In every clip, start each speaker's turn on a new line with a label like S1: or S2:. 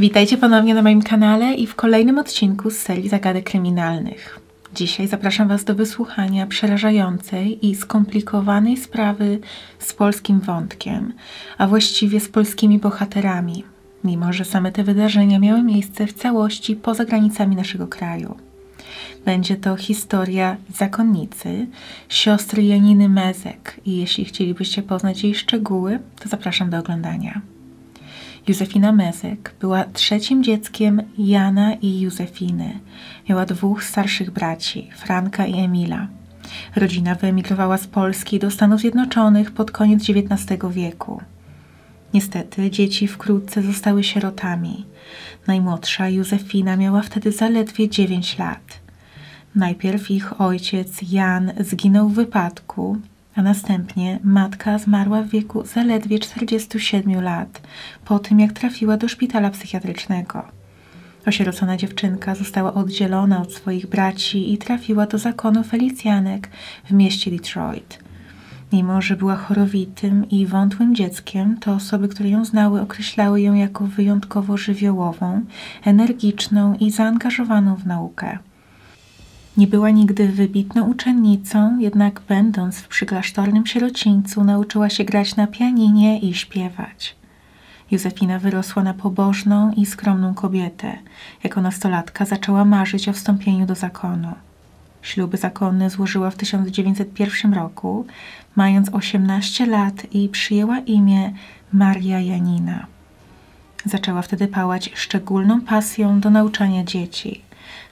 S1: Witajcie ponownie na moim kanale i w kolejnym odcinku z serii Zagadek Kryminalnych. Dzisiaj zapraszam Was do wysłuchania przerażającej i skomplikowanej sprawy z polskim wątkiem, a właściwie z polskimi bohaterami, mimo że same te wydarzenia miały miejsce w całości poza granicami naszego kraju. Będzie to historia zakonnicy, siostry Janiny Mezek i jeśli chcielibyście poznać jej szczegóły, to zapraszam do oglądania. Józefina Mezek była trzecim dzieckiem Jana i Józefiny. Miała dwóch starszych braci, Franka i Emila. Rodzina wyemigrowała z Polski do Stanów Zjednoczonych pod koniec XIX wieku. Niestety dzieci wkrótce zostały sierotami. Najmłodsza Józefina miała wtedy zaledwie 9 lat. Najpierw ich ojciec Jan zginął w wypadku, a następnie matka zmarła w wieku zaledwie 47 lat, po tym jak trafiła do szpitala psychiatrycznego. Osierocona dziewczynka została oddzielona od swoich braci i trafiła do zakonu Felicjanek w mieście Detroit. Mimo, że była chorowitym i wątłym dzieckiem, to osoby, które ją znały, określały ją jako wyjątkowo żywiołową, energiczną i zaangażowaną w naukę. Nie była nigdy wybitną uczennicą, jednak będąc w przyklasztornym sierocińcu nauczyła się grać na pianinie i śpiewać. Józefina wyrosła na pobożną i skromną kobietę. Jako nastolatka zaczęła marzyć o wstąpieniu do zakonu. Śluby zakonne złożyła w 1901 roku, mając 18 lat i przyjęła imię Maria Janina. Zaczęła wtedy pałać szczególną pasją do nauczania dzieci.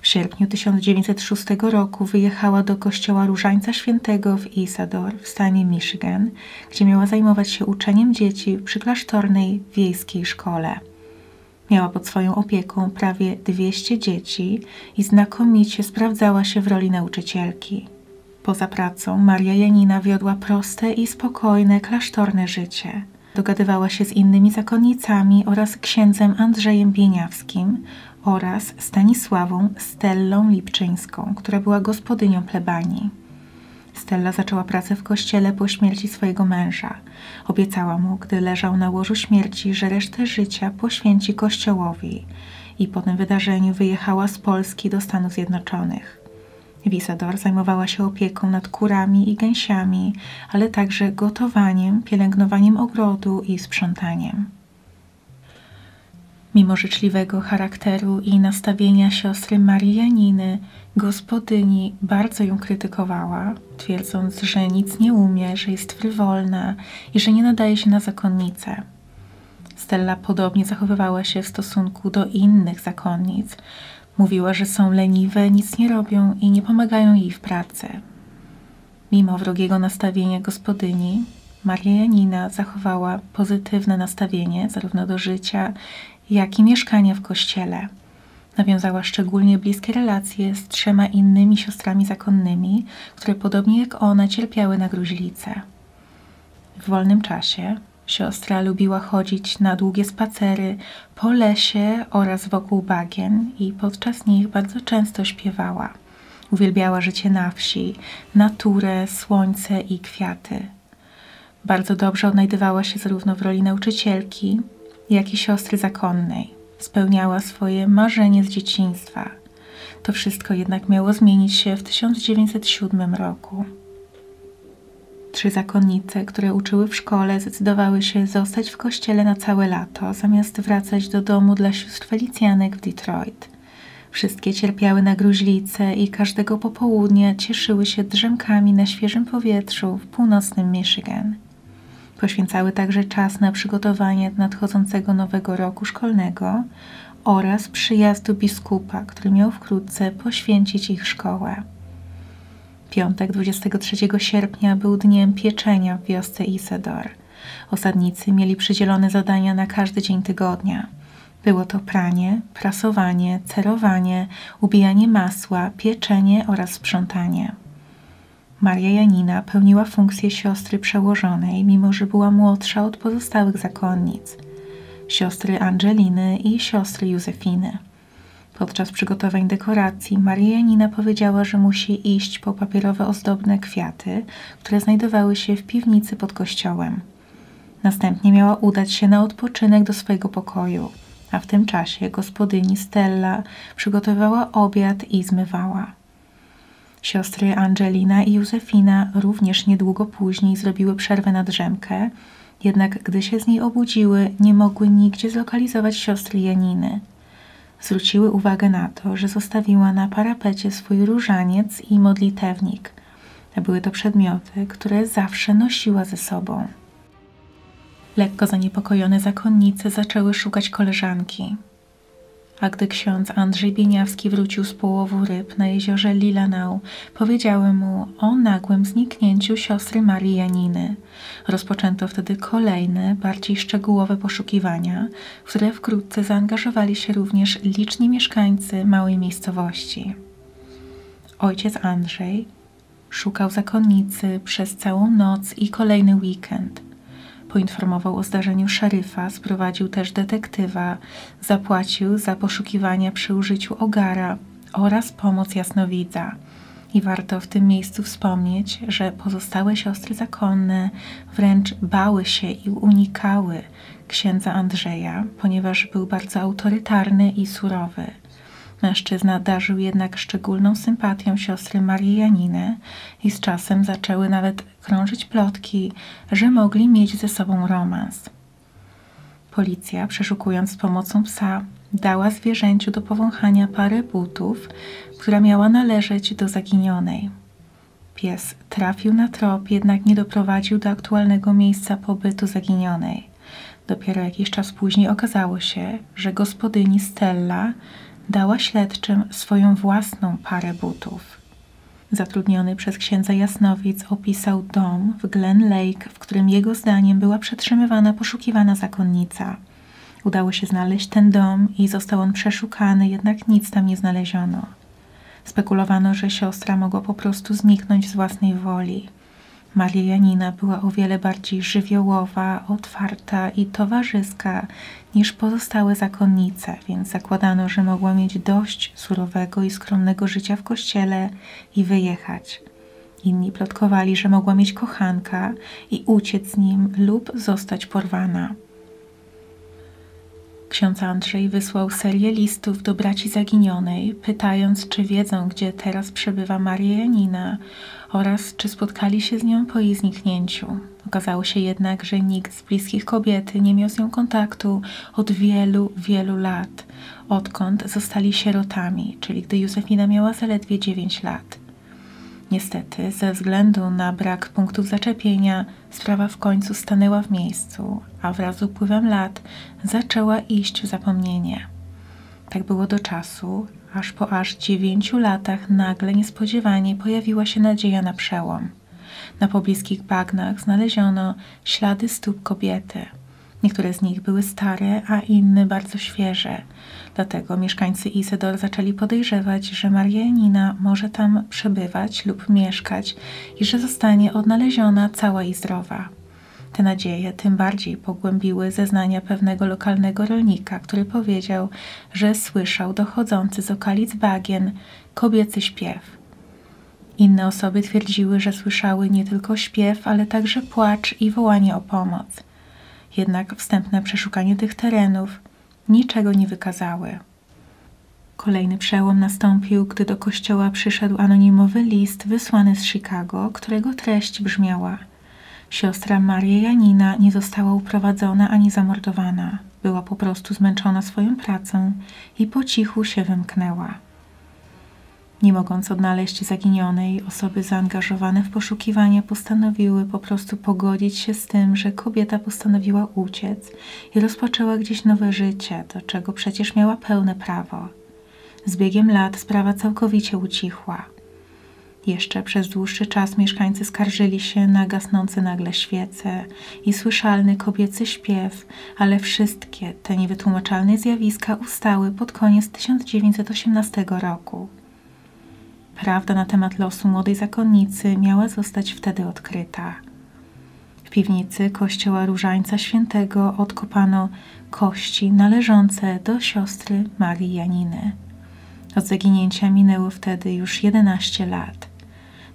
S1: W sierpniu 1906 roku wyjechała do kościoła Różańca Świętego w Isador w stanie Michigan, gdzie miała zajmować się uczeniem dzieci w przyklasztornej wiejskiej szkole. Miała pod swoją opieką prawie 200 dzieci i znakomicie sprawdzała się w roli nauczycielki. Poza pracą Maria Janina wiodła proste i spokojne klasztorne życie. Dogadywała się z innymi zakonnicami oraz księdzem Andrzejem Bieniawskim oraz Stanisławą Stellą Lipczyńską, która była gospodynią plebanii. Stella zaczęła pracę w kościele po śmierci swojego męża. Obiecała mu, gdy leżał na łożu śmierci, że resztę życia poświęci kościołowi i po tym wydarzeniu wyjechała z Polski do Stanów Zjednoczonych. Wisador zajmowała się opieką nad kurami i gęsiami, ale także gotowaniem, pielęgnowaniem ogrodu i sprzątaniem. Mimo życzliwego charakteru i nastawienia siostry Marianiny, gospodyni bardzo ją krytykowała, twierdząc, że nic nie umie, że jest frywolna i że nie nadaje się na zakonnicę. Stella podobnie zachowywała się w stosunku do innych zakonnic. Mówiła, że są leniwe, nic nie robią i nie pomagają jej w pracy. Mimo wrogiego nastawienia gospodyni, Maria Janina zachowała pozytywne nastawienie zarówno do życia, jak i mieszkania w kościele. Nawiązała szczególnie bliskie relacje z trzema innymi siostrami zakonnymi, które podobnie jak ona cierpiały na gruźlicę. W wolnym czasie siostra lubiła chodzić na długie spacery po lesie oraz wokół bagien i podczas nich bardzo często śpiewała. Uwielbiała życie na wsi, naturę, słońce i kwiaty. Bardzo dobrze odnajdywała się zarówno w roli nauczycielki, jak i siostry zakonnej. Spełniała swoje marzenie z dzieciństwa. To wszystko jednak miało zmienić się w 1907 roku. Trzy zakonnice, które uczyły w szkole, zdecydowały się zostać w kościele na całe lato, zamiast wracać do domu dla sióstr Felicjanek w Detroit. Wszystkie cierpiały na gruźlicę i każdego popołudnia cieszyły się drzemkami na świeżym powietrzu w północnym Michigan. Poświęcały także czas na przygotowanie nadchodzącego nowego roku szkolnego oraz przyjazdu biskupa, który miał wkrótce poświęcić ich szkołę. Piątek 23 sierpnia był dniem pieczenia w wiosce Isedor. Osadnicy mieli przydzielone zadania na każdy dzień tygodnia. Było to pranie, prasowanie, cerowanie, ubijanie masła, pieczenie oraz sprzątanie. Maria Janina pełniła funkcję siostry przełożonej, mimo że była młodsza od pozostałych zakonnic, siostry Angeliny i siostry Józefiny. Podczas przygotowań dekoracji Maria Janina powiedziała, że musi iść po papierowe ozdobne kwiaty, które znajdowały się w piwnicy pod kościołem. Następnie miała udać się na odpoczynek do swojego pokoju. a w tym czasie gospodyni Stella przygotowywała obiad i zmywała. Siostry Angelina i Józefina również niedługo później zrobiły przerwę na drzemkę, jednak gdy się z niej obudziły, nie mogły nigdzie zlokalizować siostry Janiny. Zwróciły uwagę na to, że zostawiła na parapecie swój różaniec i modlitewnik. Były to przedmioty, które zawsze nosiła ze sobą. Lekko zaniepokojone zakonnice zaczęły szukać koleżanki. A gdy ksiądz Andrzej Bieniawski wrócił z połowu ryb na jeziorze Lilanau, powiedziały mu o nagłym zniknięciu siostry Marii Janiny. Rozpoczęto wtedy kolejne, bardziej szczegółowe poszukiwania, w które wkrótce zaangażowali się również liczni mieszkańcy małej miejscowości. Ojciec Andrzej szukał zakonnicy przez całą noc i kolejny weekend – Poinformował o zdarzeniu szeryfa, sprowadził też detektywa, zapłacił za poszukiwania przy użyciu ogara oraz pomoc jasnowidza. I warto w tym miejscu wspomnieć, że pozostałe siostry zakonne wręcz bały się i unikały księdza Andrzeja, ponieważ był bardzo autorytarny i surowy. Mężczyzna darzył jednak szczególną sympatią siostry Marii Janiny i z czasem zaczęły nawet krążyć plotki, że mogli mieć ze sobą romans. Policja, przeszukując z pomocą psa, dała zwierzęciu do powąchania parę butów, która miała należeć do zaginionej. Pies trafił na trop, jednak nie doprowadził do aktualnego miejsca pobytu zaginionej. Dopiero jakiś czas później okazało się, że gospodyni Stella dała śledczym swoją własną parę butów. Zatrudniony przez księdza Jasnowic opisał dom w Glen Lake, w którym jego zdaniem była przetrzymywana poszukiwana zakonnica. Udało się znaleźć ten dom i został on przeszukany, jednak nic tam nie znaleziono. Spekulowano, że siostra mogła po prostu zniknąć z własnej woli. Maria Janina była o wiele bardziej żywiołowa, otwarta i towarzyska niż pozostałe zakonnice, więc zakładano, że mogła mieć dość surowego i skromnego życia w kościele i wyjechać. Inni plotkowali, że mogła mieć kochanka i uciec z nim lub zostać porwana. Ksiądz Andrzej wysłał serię listów do braci zaginionej, pytając, czy wiedzą, gdzie teraz przebywa Maria Janina oraz czy spotkali się z nią po jej zniknięciu. Okazało się jednak, że nikt z bliskich kobiety nie miał z nią kontaktu od wielu, wielu lat, odkąd zostali sierotami, czyli gdy Józefina miała zaledwie 9 lat. Niestety, ze względu na brak punktów zaczepienia, sprawa w końcu stanęła w miejscu, a wraz z upływem lat zaczęła iść w zapomnienie. Tak było do czasu, aż po aż dziewięciu latach nagle niespodziewanie pojawiła się nadzieja na przełom. Na pobliskich bagnach znaleziono ślady stóp kobiety. Niektóre z nich były stare, a inne bardzo świeże. Dlatego mieszkańcy Izydor zaczęli podejrzewać, że Marianina może tam przebywać lub mieszkać i że zostanie odnaleziona cała i zdrowa. Te nadzieje tym bardziej pogłębiły zeznania pewnego lokalnego rolnika, który powiedział, że słyszał dochodzący z okolic bagien kobiecy śpiew. Inne osoby twierdziły, że słyszały nie tylko śpiew, ale także płacz i wołanie o pomoc. Jednak wstępne przeszukanie tych terenów niczego nie wykazały. Kolejny przełom nastąpił, gdy do kościoła przyszedł anonimowy list wysłany z Chicago, którego treść brzmiała: Siostra Maria Janina nie została uprowadzona ani zamordowana. Była po prostu zmęczona swoją pracą i po cichu się wymknęła. Nie mogąc odnaleźć zaginionej, osoby zaangażowane w poszukiwania postanowiły po prostu pogodzić się z tym, że kobieta postanowiła uciec i rozpoczęła gdzieś nowe życie, do czego przecież miała pełne prawo. Z biegiem lat sprawa całkowicie ucichła. Jeszcze przez dłuższy czas mieszkańcy skarżyli się na gasnące nagle świece i słyszalny kobiecy śpiew, ale wszystkie te niewytłumaczalne zjawiska ustały pod koniec 1918 roku. Prawda na temat losu młodej zakonnicy miała zostać wtedy odkryta. W piwnicy kościoła Różańca Świętego odkopano kości należące do siostry Marii Janiny. Od zaginięcia minęło wtedy już 11 lat.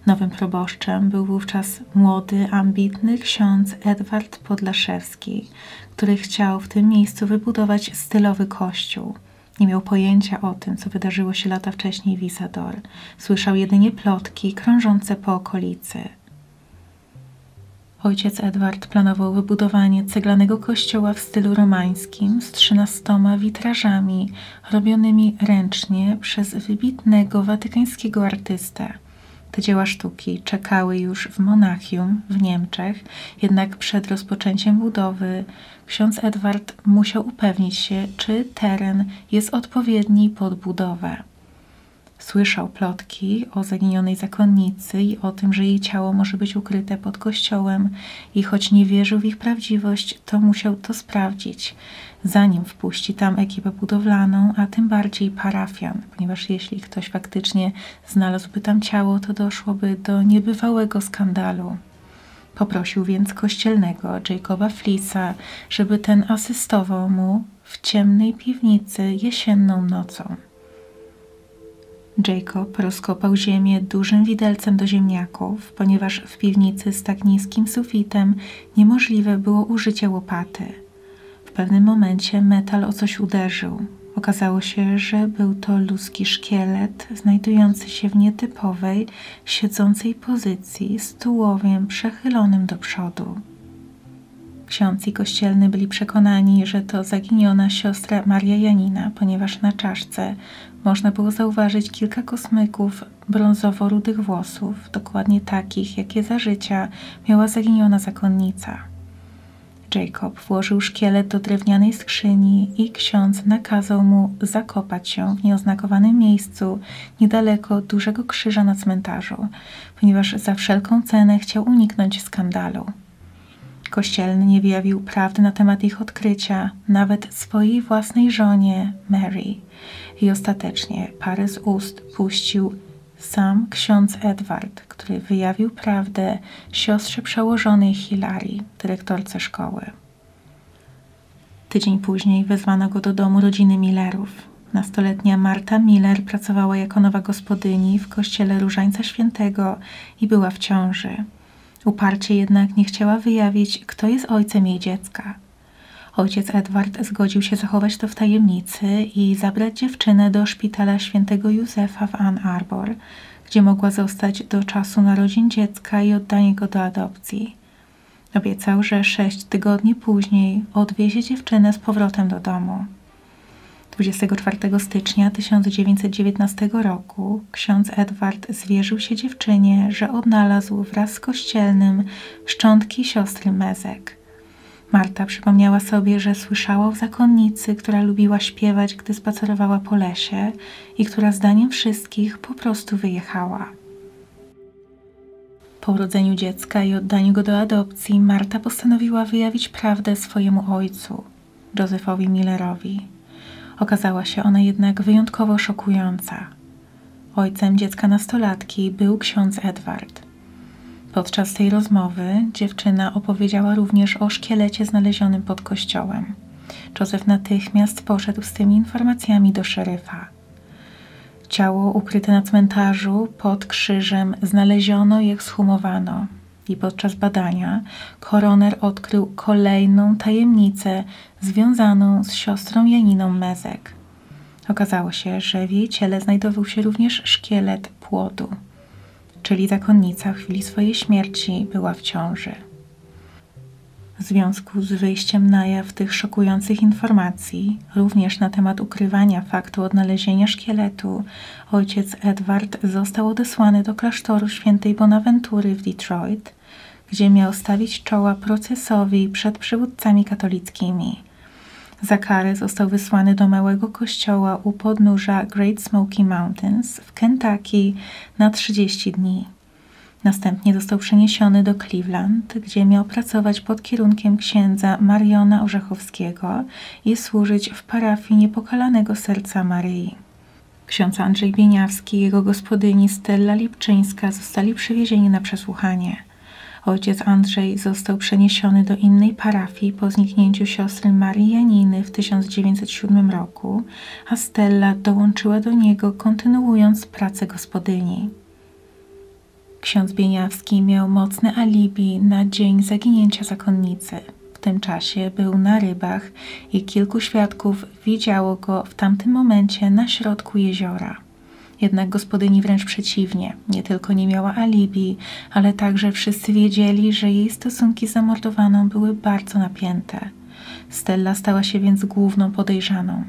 S1: Nowym proboszczem był wówczas młody, ambitny ksiądz Edward Podlaszewski, który chciał w tym miejscu wybudować stylowy kościół. Nie miał pojęcia o tym, co wydarzyło się lata wcześniej w Isador. Słyszał jedynie plotki krążące po okolicy. Ojciec Edward planował wybudowanie ceglanego kościoła w stylu romańskim z trzynastoma witrażami robionymi ręcznie przez wybitnego watykańskiego artystę. Te dzieła sztuki czekały już w Monachium w Niemczech, jednak przed rozpoczęciem budowy ksiądz Edward musiał upewnić się, czy teren jest odpowiedni pod budowę. Słyszał plotki o zaginionej zakonnicy i o tym, że jej ciało może być ukryte pod kościołem, i choć nie wierzył w ich prawdziwość, to musiał to sprawdzić, zanim wpuści tam ekipę budowlaną, a tym bardziej parafian, ponieważ jeśli ktoś faktycznie znalazłby tam ciało, to doszłoby do niebywałego skandalu. Poprosił więc kościelnego Jacoba Flisa, żeby ten asystował mu w ciemnej piwnicy jesienną nocą. Jacob rozkopał ziemię dużym widelcem do ziemniaków, ponieważ w piwnicy z tak niskim sufitem niemożliwe było użycie łopaty. Pewnym momencie metal o coś uderzył. Okazało się, że był to ludzki szkielet znajdujący się w nietypowej, siedzącej pozycji z tułowiem przechylonym do przodu. Ksiądz i kościelny byli przekonani, że to zaginiona siostra Maria Janina, ponieważ na czaszce można było zauważyć kilka kosmyków brązowo-rudych włosów, dokładnie takich, jakie za życia miała zaginiona zakonnica. Jacob włożył szkielet do drewnianej skrzyni i ksiądz nakazał mu zakopać się w nieoznakowanym miejscu niedaleko dużego krzyża na cmentarzu, ponieważ za wszelką cenę chciał uniknąć skandalu. Kościelny nie wyjawił prawdy na temat ich odkrycia, nawet swojej własnej żonie, Mary. I ostatecznie parę z ust puścił sam ksiądz Edward, który wyjawił prawdę siostrze przełożonej Hilary, dyrektorce szkoły. Tydzień później wezwano go do domu rodziny Millerów. Nastoletnia Marta Miller pracowała jako nowa gospodyni w kościele Różańca Świętego i była w ciąży. Uparcie jednak nie chciała wyjawić, kto jest ojcem jej dziecka. Ojciec Edward zgodził się zachować to w tajemnicy i zabrać dziewczynę do szpitala świętego Józefa w Ann Arbor, gdzie mogła zostać do czasu narodzin dziecka i oddania go do adopcji. Obiecał, że sześć tygodni później odwiezie dziewczynę z powrotem do domu. 24 stycznia 1919 roku ksiądz Edward zwierzył się dziewczynie, że odnalazł wraz z kościelnym szczątki siostry Mezek. Marta przypomniała sobie, że słyszała o zakonnicy, która lubiła śpiewać, gdy spacerowała po lesie i która zdaniem wszystkich po prostu wyjechała. Po urodzeniu dziecka i oddaniu go do adopcji, Marta postanowiła wyjawić prawdę swojemu ojcu, Józefowi Millerowi. Okazała się ona jednak wyjątkowo szokująca. Ojcem dziecka nastolatki był ksiądz Edward. Podczas tej rozmowy dziewczyna opowiedziała również o szkielecie znalezionym pod kościołem. Józef natychmiast poszedł z tymi informacjami do szeryfa. Ciało ukryte na cmentarzu pod krzyżem znaleziono i ekshumowano i podczas badania koroner odkrył kolejną tajemnicę związaną z siostrą Janiną Mezek. Okazało się, że w jej ciele znajdował się również szkielet płodu, czyli zakonnica w chwili swojej śmierci była w ciąży. W związku z wyjściem na jaw tych szokujących informacji, również na temat ukrywania faktu odnalezienia szkieletu, ojciec Edward został odesłany do klasztoru świętej Bonaventury w Detroit, gdzie miał stawić czoła procesowi przed przywódcami katolickimi. Za karę został wysłany do małego kościoła u podnóża Great Smoky Mountains w Kentucky na 30 dni. Następnie został przeniesiony do Cleveland, gdzie miał pracować pod kierunkiem księdza Mariona Orzechowskiego i służyć w parafii Niepokalanego Serca Maryi. Ksiądz Andrzej Bieniawski i jego gospodyni Stella Lipczyńska zostali przywiezieni na przesłuchanie. Ojciec Andrzej został przeniesiony do innej parafii po zniknięciu siostry Marii Janiny w 1907 roku, a Stella dołączyła do niego, kontynuując pracę gospodyni. Ksiądz Bieniawski miał mocne alibi na dzień zaginięcia zakonnicy. W tym czasie był na rybach i kilku świadków widziało go w tamtym momencie na środku jeziora. Jednak gospodyni wręcz przeciwnie, nie tylko nie miała alibi, ale także wszyscy wiedzieli, że jej stosunki z zamordowaną były bardzo napięte. Stella stała się więc główną podejrzaną.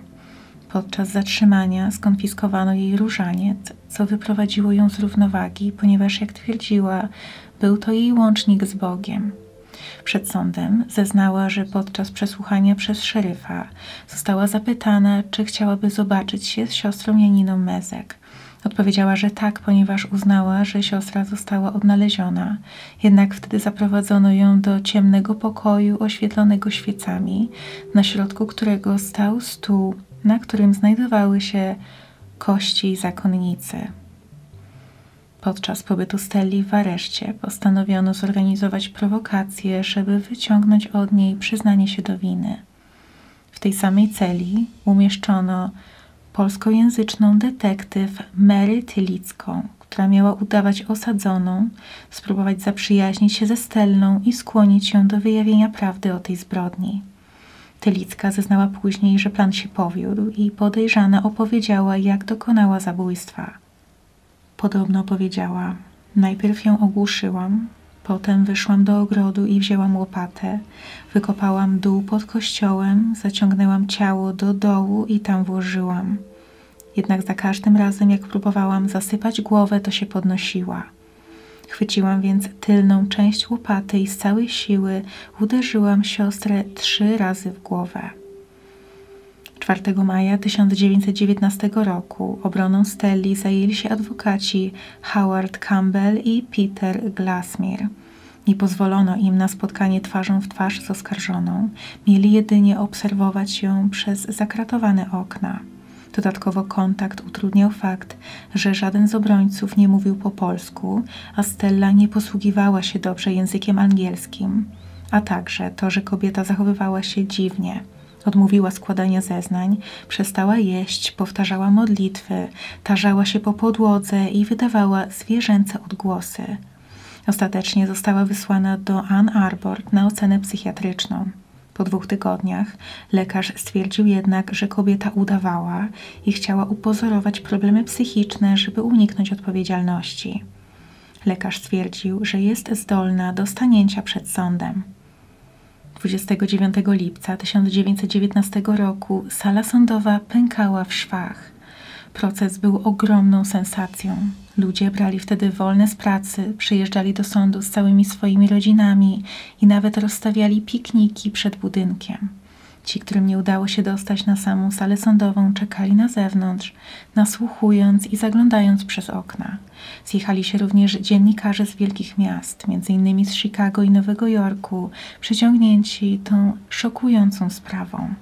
S1: Podczas zatrzymania skonfiskowano jej różaniec, co wyprowadziło ją z równowagi, ponieważ, jak twierdziła, był to jej łącznik z Bogiem. Przed sądem zeznała, że podczas przesłuchania przez szeryfa została zapytana, czy chciałaby zobaczyć się z siostrą Janiną Mezek. Odpowiedziała, że tak, ponieważ uznała, że siostra została odnaleziona. Jednak wtedy zaprowadzono ją do ciemnego pokoju oświetlonego świecami, na środku którego stał stół, na którym znajdowały się kości zakonnicy. Podczas pobytu Stelli w areszcie postanowiono zorganizować prowokację, żeby wyciągnąć od niej przyznanie się do winy. W tej samej celi umieszczono polskojęzyczną detektyw Mary Tylicką, która miała udawać osadzoną, spróbować zaprzyjaźnić się ze Stellą i skłonić ją do wyjawienia prawdy o tej zbrodni. Tylicka zeznała później, że plan się powiódł i podejrzana opowiedziała, jak dokonała zabójstwa. Podobno powiedziała: Najpierw ją ogłuszyłam, potem wyszłam do ogrodu i wzięłam łopatę, wykopałam dół pod kościołem, zaciągnęłam ciało do dołu i tam włożyłam. Jednak za każdym razem, jak próbowałam zasypać głowę, to się podnosiła. Chwyciłam więc tylną część łopaty i z całej siły uderzyłam siostrę trzy razy w głowę. 4 maja 1919 roku obroną Stelli zajęli się adwokaci Howard Campbell i Peter Glassmere. Nie pozwolono im na spotkanie twarzą w twarz z oskarżoną, mieli jedynie obserwować ją przez zakratowane okna. Dodatkowo kontakt utrudniał fakt, że żaden z obrońców nie mówił po polsku, a Stella nie posługiwała się dobrze językiem angielskim, a także to, że kobieta zachowywała się dziwnie. Odmówiła składania zeznań, przestała jeść, powtarzała modlitwy, tarzała się po podłodze i wydawała zwierzęce odgłosy. Ostatecznie została wysłana do Ann Arbor na ocenę psychiatryczną. Po dwóch tygodniach lekarz stwierdził jednak, że kobieta udawała i chciała upozorować problemy psychiczne, żeby uniknąć odpowiedzialności. Lekarz stwierdził, że jest zdolna do stanięcia przed sądem. 29 lipca 1919 roku sala sądowa pękała w szwach. Proces był ogromną sensacją. Ludzie brali wtedy wolne z pracy, przyjeżdżali do sądu z całymi swoimi rodzinami i nawet rozstawiali pikniki przed budynkiem. Ci, którym nie udało się dostać na samą salę sądową, czekali na zewnątrz, nasłuchując i zaglądając przez okna. Zjechali się również dziennikarze z wielkich miast, m.in. z Chicago i Nowego Jorku, przyciągnięci tą szokującą sprawą.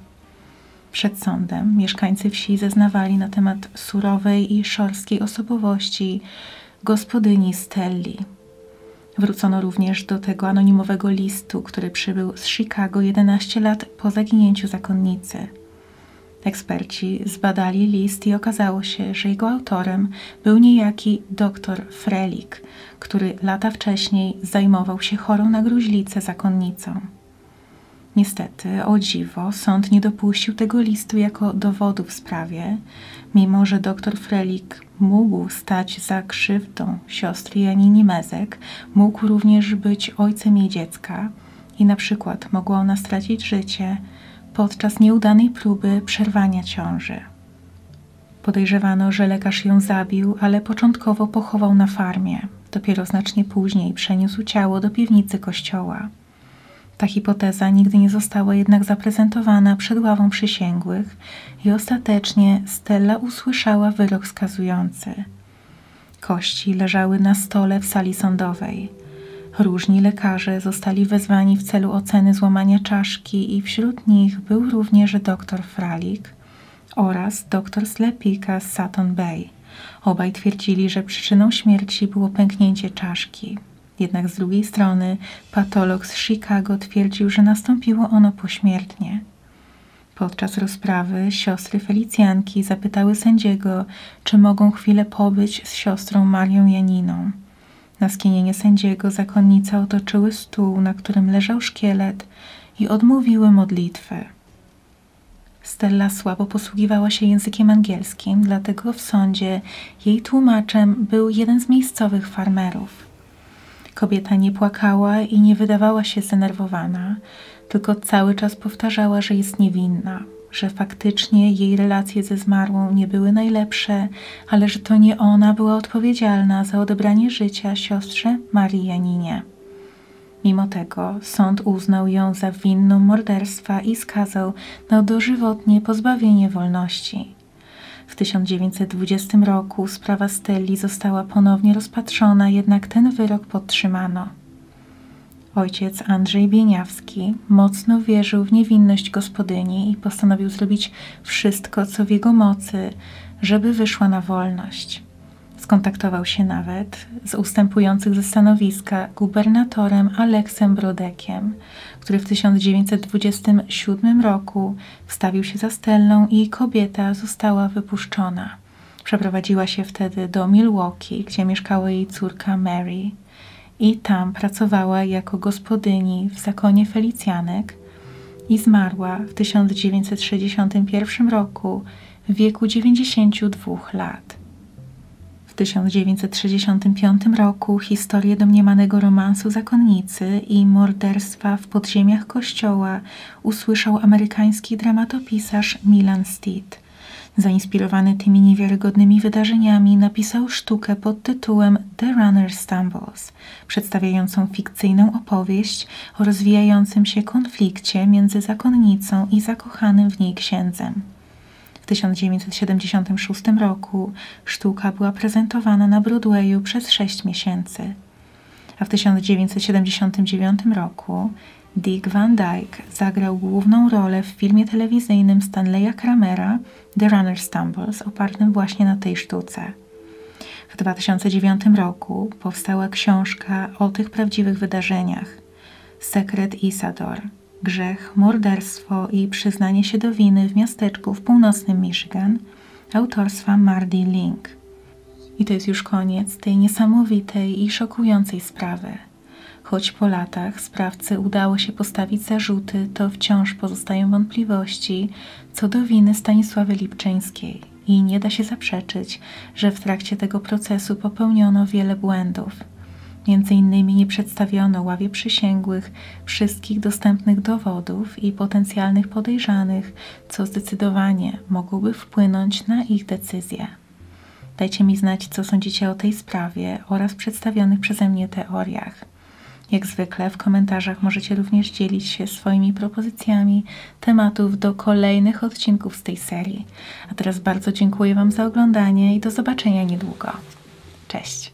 S1: Przed sądem mieszkańcy wsi zeznawali na temat surowej i szorstkiej osobowości gospodyni Stelli. Wrócono również do tego anonimowego listu, który przybył z Chicago 11 lat po zaginięciu zakonnicy. Eksperci zbadali list i okazało się, że jego autorem był niejaki dr Frelik, który lata wcześniej zajmował się chorą na gruźlicę zakonnicą. Niestety, o dziwo, sąd nie dopuścił tego listu jako dowodu w sprawie, mimo że dr Frelik mógł stać za krzywdą siostry Janini Mezek, mógł również być ojcem jej dziecka i na przykład mogła ona stracić życie podczas nieudanej próby przerwania ciąży. Podejrzewano, że lekarz ją zabił, ale początkowo pochował na farmie. Dopiero znacznie później przeniósł ciało do piwnicy kościoła. Ta hipoteza nigdy nie została jednak zaprezentowana przed ławą przysięgłych i ostatecznie Stella usłyszała wyrok skazujący. Kości leżały na stole w sali sądowej. Różni lekarze zostali wezwani w celu oceny złamania czaszki i wśród nich był również dr Fralik oraz dr Slepika z Sutton Bay. Obaj twierdzili, że przyczyną śmierci było pęknięcie czaszki. Jednak z drugiej strony patolog z Chicago twierdził, że nastąpiło ono pośmiertnie. Podczas rozprawy siostry Felicjanki zapytały sędziego, czy mogą chwilę pobyć z siostrą Marią Janiną. Na skinienie sędziego zakonnice otoczyły stół, na którym leżał szkielet i odmówiły modlitwy. Stella słabo posługiwała się językiem angielskim, dlatego w sądzie jej tłumaczem był jeden z miejscowych farmerów. Kobieta nie płakała i nie wydawała się zdenerwowana, tylko cały czas powtarzała, że jest niewinna, że faktycznie jej relacje ze zmarłą nie były najlepsze, ale że to nie ona była odpowiedzialna za odebranie życia siostrze Marii Janinie. Mimo tego sąd uznał ją za winną morderstwa i skazał na dożywotnie pozbawienie wolności. W 1920 roku sprawa Stelli została ponownie rozpatrzona, jednak ten wyrok podtrzymano. Ojciec Andrzej Bieniawski mocno wierzył w niewinność gospodyni i postanowił zrobić wszystko, co w jego mocy, żeby wyszła na wolność. Skontaktował się nawet z ustępujących ze stanowiska gubernatorem Aleksem Brodekiem, który w 1927 roku wstawił się za Stellą i kobieta została wypuszczona. Przeprowadziła się wtedy do Milwaukee, gdzie mieszkała jej córka Mary i tam pracowała jako gospodyni w zakonie Felicjanek i zmarła w 1961 roku w wieku 92 lat. W 1965 roku historię domniemanego romansu zakonnicy i morderstwa w podziemiach kościoła usłyszał amerykański dramatopisarz Milan Steed. Zainspirowany tymi niewiarygodnymi wydarzeniami, napisał sztukę pod tytułem The Runner Stumbles, przedstawiającą fikcyjną opowieść o rozwijającym się konflikcie między zakonnicą i zakochanym w niej księdzem. W 1976 roku sztuka była prezentowana na Broadwayu przez sześć miesięcy, a w 1979 roku Dick Van Dyke zagrał główną rolę w filmie telewizyjnym Stanleya Kramera The Runner Stumbles, opartym właśnie na tej sztuce. W 2009 roku powstała książka o tych prawdziwych wydarzeniach. Sekret Isador grzech, morderstwo i przyznanie się do winy w miasteczku w północnym Michigan autorstwa Mardy Link. I to jest już koniec tej niesamowitej i szokującej sprawy. Choć po latach sprawcy udało się postawić zarzuty, to wciąż pozostają wątpliwości co do winy Stanisławy Lipczyńskiej i nie da się zaprzeczyć, że w trakcie tego procesu popełniono wiele błędów. Między innymi nie przedstawiono ławie przysięgłych wszystkich dostępnych dowodów i potencjalnych podejrzanych, co zdecydowanie mogłoby wpłynąć na ich decyzję. Dajcie mi znać, co sądzicie o tej sprawie oraz przedstawionych przeze mnie teoriach. Jak zwykle w komentarzach możecie również dzielić się swoimi propozycjami tematów do kolejnych odcinków z tej serii. A teraz bardzo dziękuję Wam za oglądanie i do zobaczenia niedługo. Cześć!